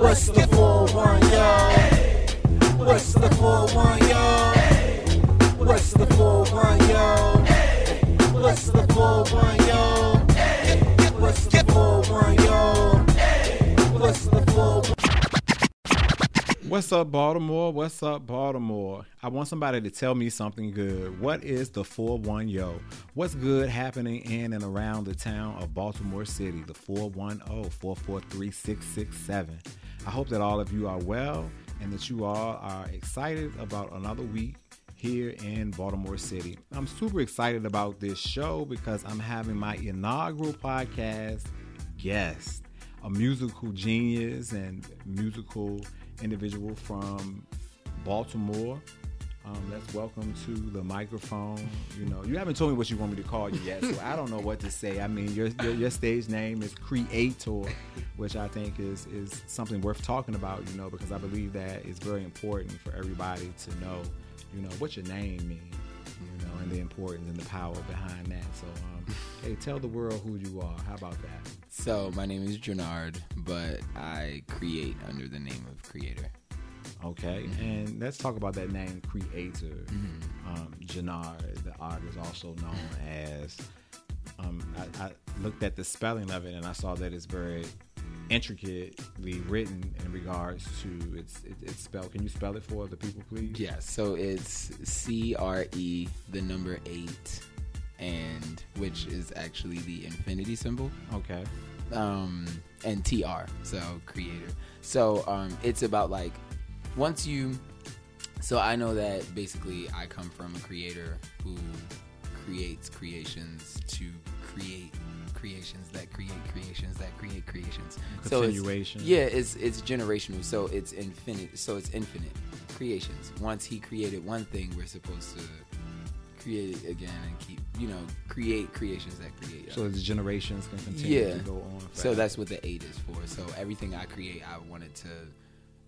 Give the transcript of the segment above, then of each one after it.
What's the 4-1, yo? What's the 4-1, yo? What's the 4-1, yo? What's the 4-1, yo? What's the 4-1, yo? What's the 4-1? What's up, Baltimore? What's up, Baltimore? I want somebody to tell me something good. What is the 4 1 Yo? What's good happening in and around the town of Baltimore City? The 410 443 667. I hope that all of you are well and that you all are excited about another week here in Baltimore City. I'm super excited about this show because I'm having my inaugural podcast guest, a musical genius and musical individual from Baltimore. Um, let's welcome to the microphone. You know, you haven't told me what you want me to call you yet, so I don't know what to say. I mean, your your, your stage name is Cre8tr, which I think is is something worth talking about. You know, because I believe that it's very important for everybody to know, you know, what your name means. You know, and the importance and the power behind that. So, um, hey, tell the world who you are. How about that? So my name is Jernard, but I create under the name of Cre8tr. Okay, Mm-hmm. and let's talk about that name, Cre8tr. Um, Jannard, the artist, is also known as. Um, I, I looked at the spelling of it and I saw that it's very intricately written in regards to its it, it's spelled. Can you spell it for the people, please? Yeah, so it's C R E, the number eight, and which is actually the infinity symbol, Okay. um, and T R, so Cre8tr. So um, it's about like once you. So I know that basically I come from a creator who creates creations to create creations that create creations that create creations. So it's- Continuation. yeah, it's it's generational, so it's infinite. So it's infinite creations. Once he created one thing, we're supposed to create it again and keep, you know, create creations that create. So the generations can continue yeah. to go on. So that's what the eight is for. So everything I create, I wanted to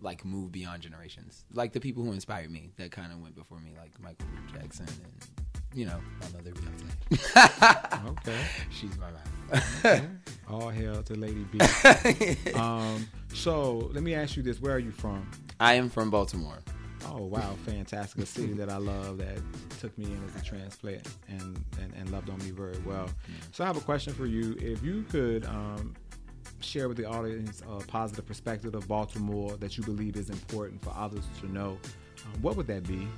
like move beyond generations. Like the people who inspired me, that kind of went before me, like Michael Jackson and you know my mother Beyonce. okay. She's my mom. All hail to Lady B. um, so let me ask you this: Where are you from? I am from Baltimore. Oh wow, fantastic! A city that I love that took me in as a transplant and, and, and loved on me very well. So I have a question for you. If you could um, share with the audience a positive perspective of Baltimore that you believe is important for others to know, um, what would that be?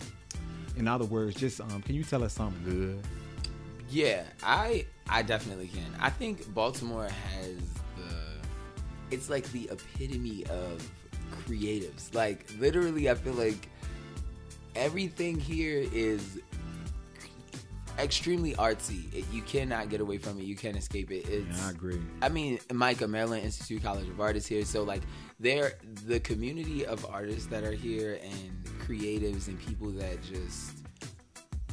In other words, just um, can you tell us something good? Yeah, I I definitely can. I think Baltimore has the it's like the epitome of creatives. Like literally I feel like everything here is extremely artsy. It, you cannot get away from it. You can't escape it. It's Yeah, I agree. I mean, MICA, Maryland Institute College of Art is here. So, like, they're the community of artists that are here and creatives and people that just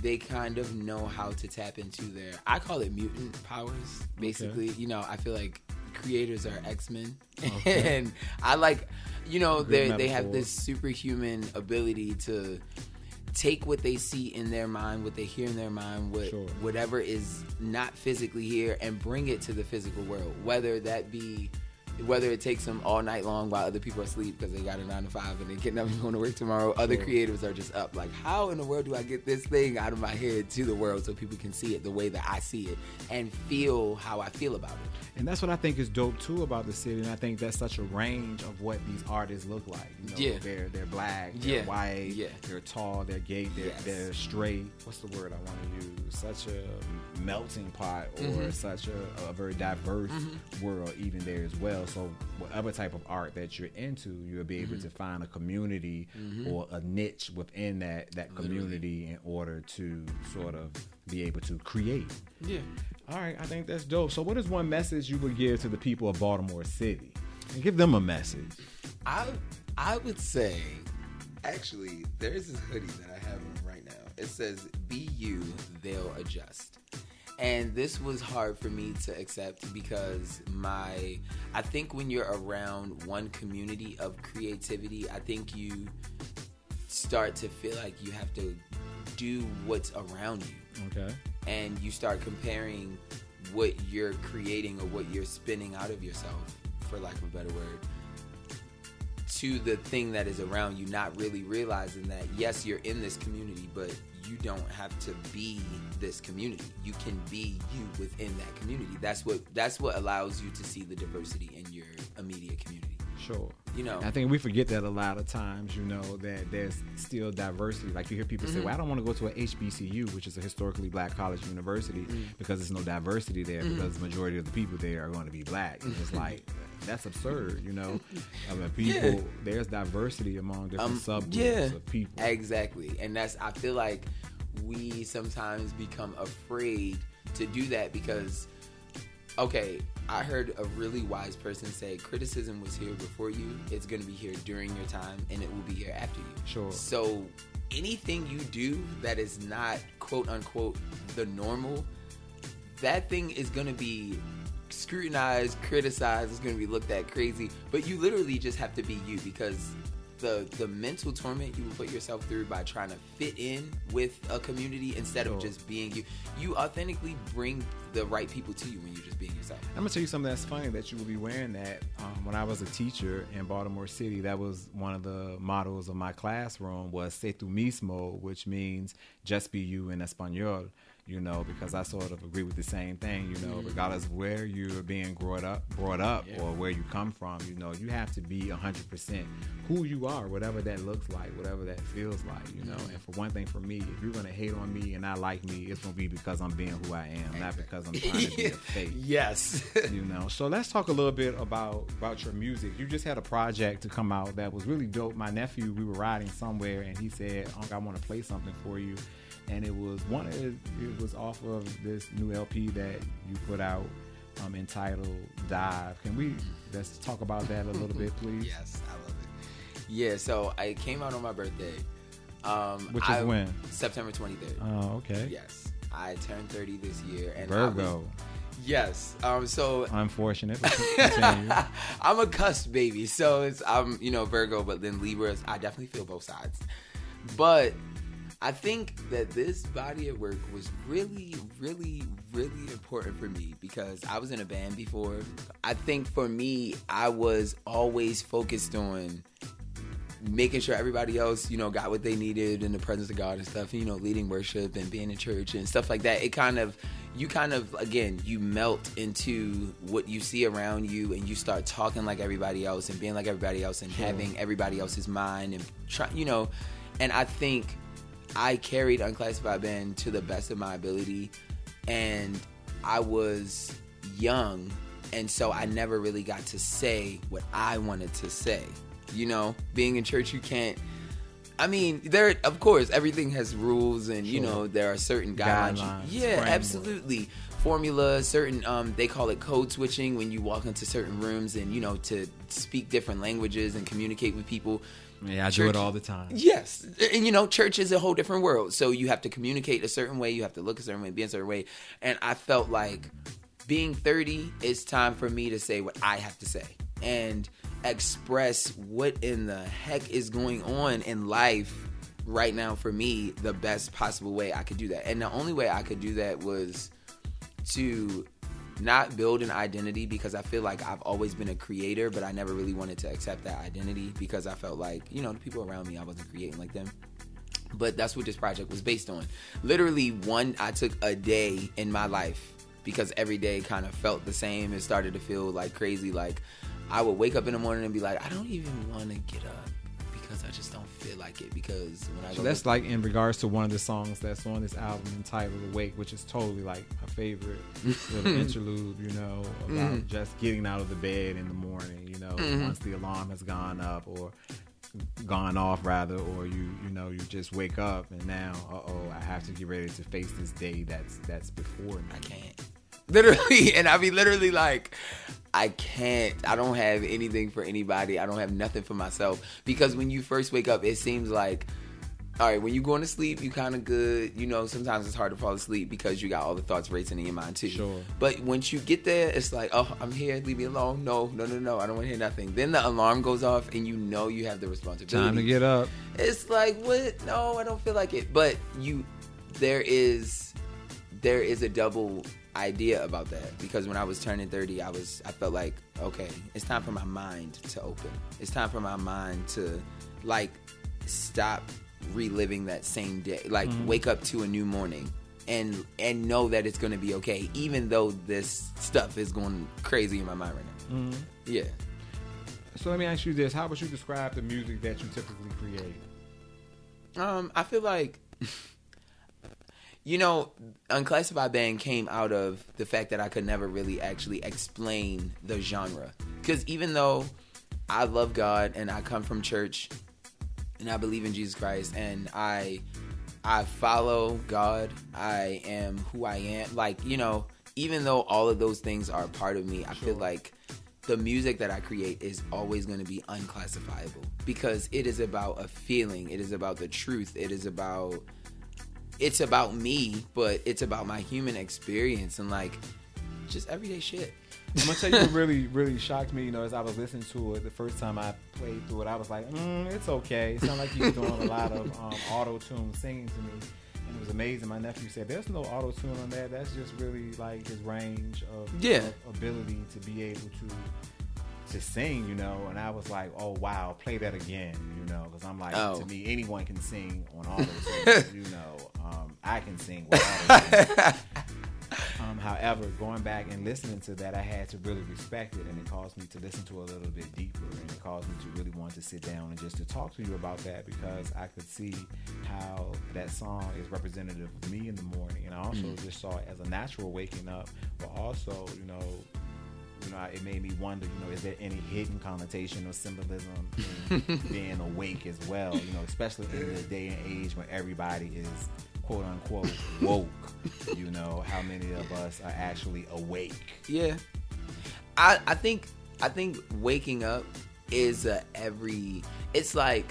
they kind of know how to tap into their I call it mutant powers. Basically, you know, I feel like creators are X Men, Okay. and I like, you know, they they have this superhuman ability to take what they see in their mind, what they hear in their mind, what Sure. whatever is not physically here, and bring it to the physical world. Whether that be whether it takes them all night long while other people are asleep because they got a nine to five and they getting up and going to work tomorrow. Other Sure. creatives are just up. Like, how in the world do I get this thing out of my head to the world so people can see it the way that I see it and feel how I feel about it? And that's what I think is dope too about the city. And I think that's such a range of what these artists look like. You know, Yeah. they're they're black, they're Yeah. white, Yeah. they're tall, they're gay, they're, Yes. they're straight. What's the word I want to use? Such a melting pot or Mm-hmm. such a, a very diverse world even there as well. So whatever type of art that you're into, you'll be Mm-hmm. able to find a community or a niche within that that community in order to sort of be able to create. Yeah. All right, I think that's dope. So, what is one message you would give to the people of Baltimore City? And give them a message. I I would say, actually, there's this hoodie that I have on right now. It says, "Be you, they'll adjust." And this was hard for me to accept because my I think when you're around one community of creativity, I think you start to feel like you have to do what's around you Okay. and you start comparing what you're creating or what you're spinning out of yourself, for lack of a better word, to the thing that is around you, not really realizing that yes, you're in this community, but you don't have to be this community. You can be you within that community. That's what that's what allows you to see the diversity in your immediate community. Sure. You know. I think we forget that a lot of times, you know, that there's still diversity. Like you hear people say, mm-hmm. well, I don't want to go to a HBCU, which is a historically black college university, mm. because there's no diversity there mm. because the majority of the people there are going to be black. And it's like, that's absurd, you know? I mean, people, Yeah. there's diversity among different Um, subgroups yeah. of people. Exactly. And that's I feel like we sometimes become afraid to do that because okay, I heard a really wise person say criticism was here before you, it's going to be here during your time and it will be here after you. Sure. So anything you do that is not quote unquote the normal, that thing is going to be scrutinized, criticized, it's going to be looked at crazy, but you literally just have to be you because the the mental torment you will put yourself through by trying to fit in with a community instead of just being you. You authentically bring the right people to you when you're just being yourself. I'm gonna tell you something that's funny that you will be wearing that. Um, when I was a teacher in Baltimore City, that was one of the mottos of my classroom was "Sé tú mismo," which means just be you in Espanol. You know, because I sort of agree with the same thing. You know, mm-hmm. regardless of where you're being brought up, brought up, Yeah. or where you come from, you know, you have to be 100% who you are, whatever that looks like, whatever that feels like. You know, mm-hmm. and for one thing, for me, if you're gonna hate on me and not like me, it's gonna be because I'm being who I am, not because I'm trying to be a fake yes. you know so let's talk a little bit about about your music you just had a project to come out that was really dope my nephew we were riding somewhere and he said uncle i want to play something for you and it was one of was off of this new lp that you put out um, entitled dive can we let's talk about that a little bit please Yes, I love it. Yeah, so I came out on my birthday. Um, Which is I- when? September 23rd. oh okay yes, I turned 30 this year, and virgo yes. Um, so unfortunate. I'm a cusp baby, so it's I'm you know Virgo, but then Libras. I definitely feel both sides, but I think that this body of work was really, really, really important for me because I was in a band before. I think for me, I was always focused on making sure everybody else, you know, got what they needed in the presence of God and stuff, you know, leading worship and being in church and stuff like that. It kind of, you kind of, again, you melt into what you see around you and you start talking like everybody else and being like everybody else and having everybody else's mind and try, you know, and I think I carried Unclassified Band to the best of my ability and I was young and so I never really got to say what I wanted to say. You know, being in church you can't I mean, there of course everything has rules and you know there are certain guidelines. Guidelines, yeah, framework. absolutely. Formula, certain um they call it code switching when you walk into certain rooms and you know to speak different languages and communicate with people. Yeah i do it all the time Yes, and you know, church is a whole different world. So you have to communicate a certain way, you have to look a certain way, be a certain way. And I felt like being 30, it's time for me to say what I have to say and express what in the heck is going on in life right now for me the best possible way I could do that. And the only way I could do that was to not build an identity because I feel like I've always been a creator, but I never really wanted to accept that identity because I felt like, you know, the people around me, I wasn't creating like them. But that's what this project was based on. Literally, one, I took a day in my life because every day kind of felt the same. It started to feel like crazy. Like I would wake up in the morning and be like, I don't even want to get up because I just don't feel like it. Because when I So that's like in regards to one of the songs that's on this album entitled "Awake," which is totally like a favorite little interlude. You know, about Mm-hmm. just getting out of the bed in the morning. You know, once the alarm has gone up or gone off rather, or you you know you just wake up and now, uh oh, I have to get ready to face this day that's that's before me. I can't. Literally, and I be literally like, I can't. I don't have anything for anybody. I don't have nothing for myself. Because when you first wake up, it seems like, all right, when you're going to sleep, you kind of good. You know, sometimes it's hard to fall asleep because you got all the thoughts racing in your mind too. Sure. But once you get there, it's like, oh, I'm here. Leave me alone. No, no, no, no. I don't want to hear nothing. Then the alarm goes off, and you know you have the responsibility Time to get up. it's like what no i don't feel like it but you there is there is a double idea about that because when I was turning 30, I was I felt like okay, it's time for my mind to open. It's time for my mind to like stop reliving that same day. Like wake up to a new morning and and know that it's going to be okay even though this stuff is going crazy in my mind right now. Yeah. So let me ask you this: How would you describe the music that you typically create? Um, I feel like, you know, Unclassified Band came out of the fact that I could never really actually explain the genre. Because even though I love God and I come from church and I believe in Jesus Christ and I I follow God, I am who I am. Like, you know, even though all of those things are part of me, I feel like the music that I create is always going to be unclassifiable because it is about a feeling, it is about the truth, it is about it's about me, but it's about my human experience and like just everyday shit. I'm gonna tell you what really, really shocked me. You know, as I was listening to it the first time I played through it, I was like, mm, "It's okay." It sounded like you were doing a lot of um, auto tune singing to me, and it was amazing. My nephew said, "There's no auto tune on that. That's just really like his range of, Yeah. of ability to be able to to sing." You know, and I was like, "Oh wow, play that again." You know, because I'm like, Oh. to me, anyone can sing on auto tune. you know, um, I can sing with auto tune. Um, however, going back and listening to that, I had to really respect it, and it caused me to listen to it a little bit deeper, and it caused me to really want to sit down and just to talk to you about that because I could see how that song is representative of me in the morning, and I also just saw it as a natural waking up, but also, you know. You know, it made me wonder. You know, is there any hidden connotation or symbolism in being awake as well? You know, especially in the day and age when everybody is quote unquote woke. You know, how many of us are actually awake? Yeah. I I think I think waking up is a every it's like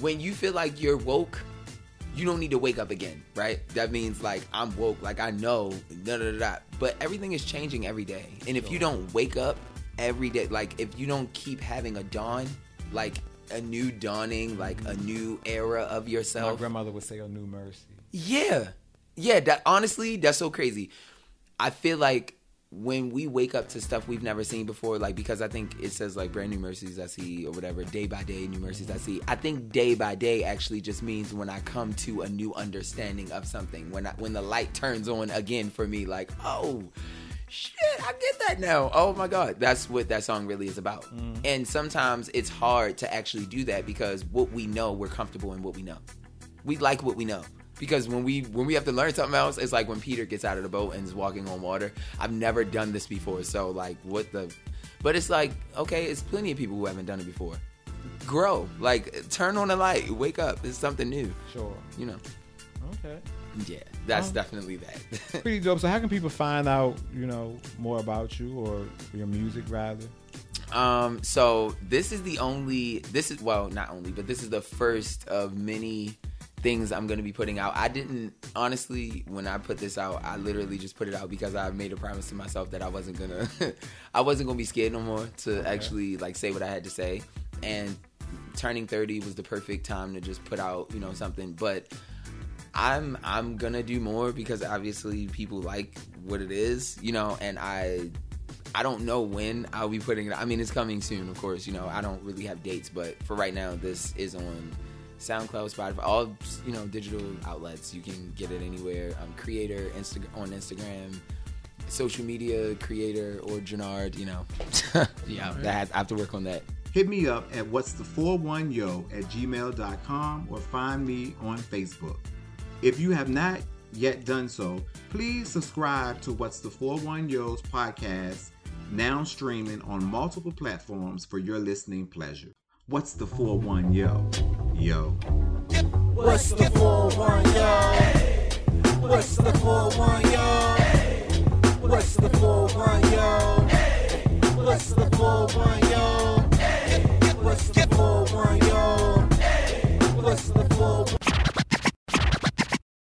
when you feel like you're woke, you don't need to wake up again, right? That means like I'm woke, like I know, da da da. But everything is changing every day, and if you don't wake up every day, like if you don't keep having a dawn, like a new dawning, like a mm-hmm. new era of yourself. My grandmother would say a new mercy. yeah. Yeah, that honestly, that's so crazy. I feel like when we wake up to stuff we've never seen before, like because I think it says like brand new mercies I see or whatever, day by day, new mercies I see. I think day by day actually just means when I come to a new understanding of something. When I, when the light turns on again for me, like, oh shit, I get that now. Oh my god. That's what that song really is about. Mm-hmm. And sometimes it's hard to actually do that because what we know, we're comfortable in what we know we like what we know because when we when we have to learn something else it's like when peter gets out of the boat and is walking on water. I've never done this before. So like what the but it's like okay it's plenty of people who haven't done it before. Grow. Like turn on the light. Wake up. It's something new. Sure. you know? Okay. yeah that's Um, definitely that. Pretty dope. So, how can people find out, you know, more about you or your music, rather? Um, so this is the only this is well not only, but this is the first of many things I'm gonna be putting out. I didn't honestly when I put this out, I literally just put it out because I made a promise to myself that I wasn't gonna I wasn't gonna be scared no more to actually like say what I had to say. And turning 30 was the perfect time to just put out, you know, something. But I'm I'm gonna do more because obviously people like what it is, you know, and I I don't know when I'll be putting it. I mean, it's coming soon, of course. You know, I don't really have dates, but for right now, this is on SoundCloud, Spotify, all you know, digital outlets. You can get it anywhere. Um, Cre8tr, Insta- on Instagram, social media Cre8tr, or Jannard. You know, yeah, that I have to work on that. Hit me up at what's the 41yo at gmail.com or find me on Facebook. If you have not yet done so, please subscribe to What's the 41yo's podcast, now streaming on multiple platforms for your listening pleasure. What's the 4-1 yo? Yo. What's the 4-1 yo? What's the 4-1 yo? What's the 4-1 yo? What's the 4-1 yo? What's the 4-1 yo?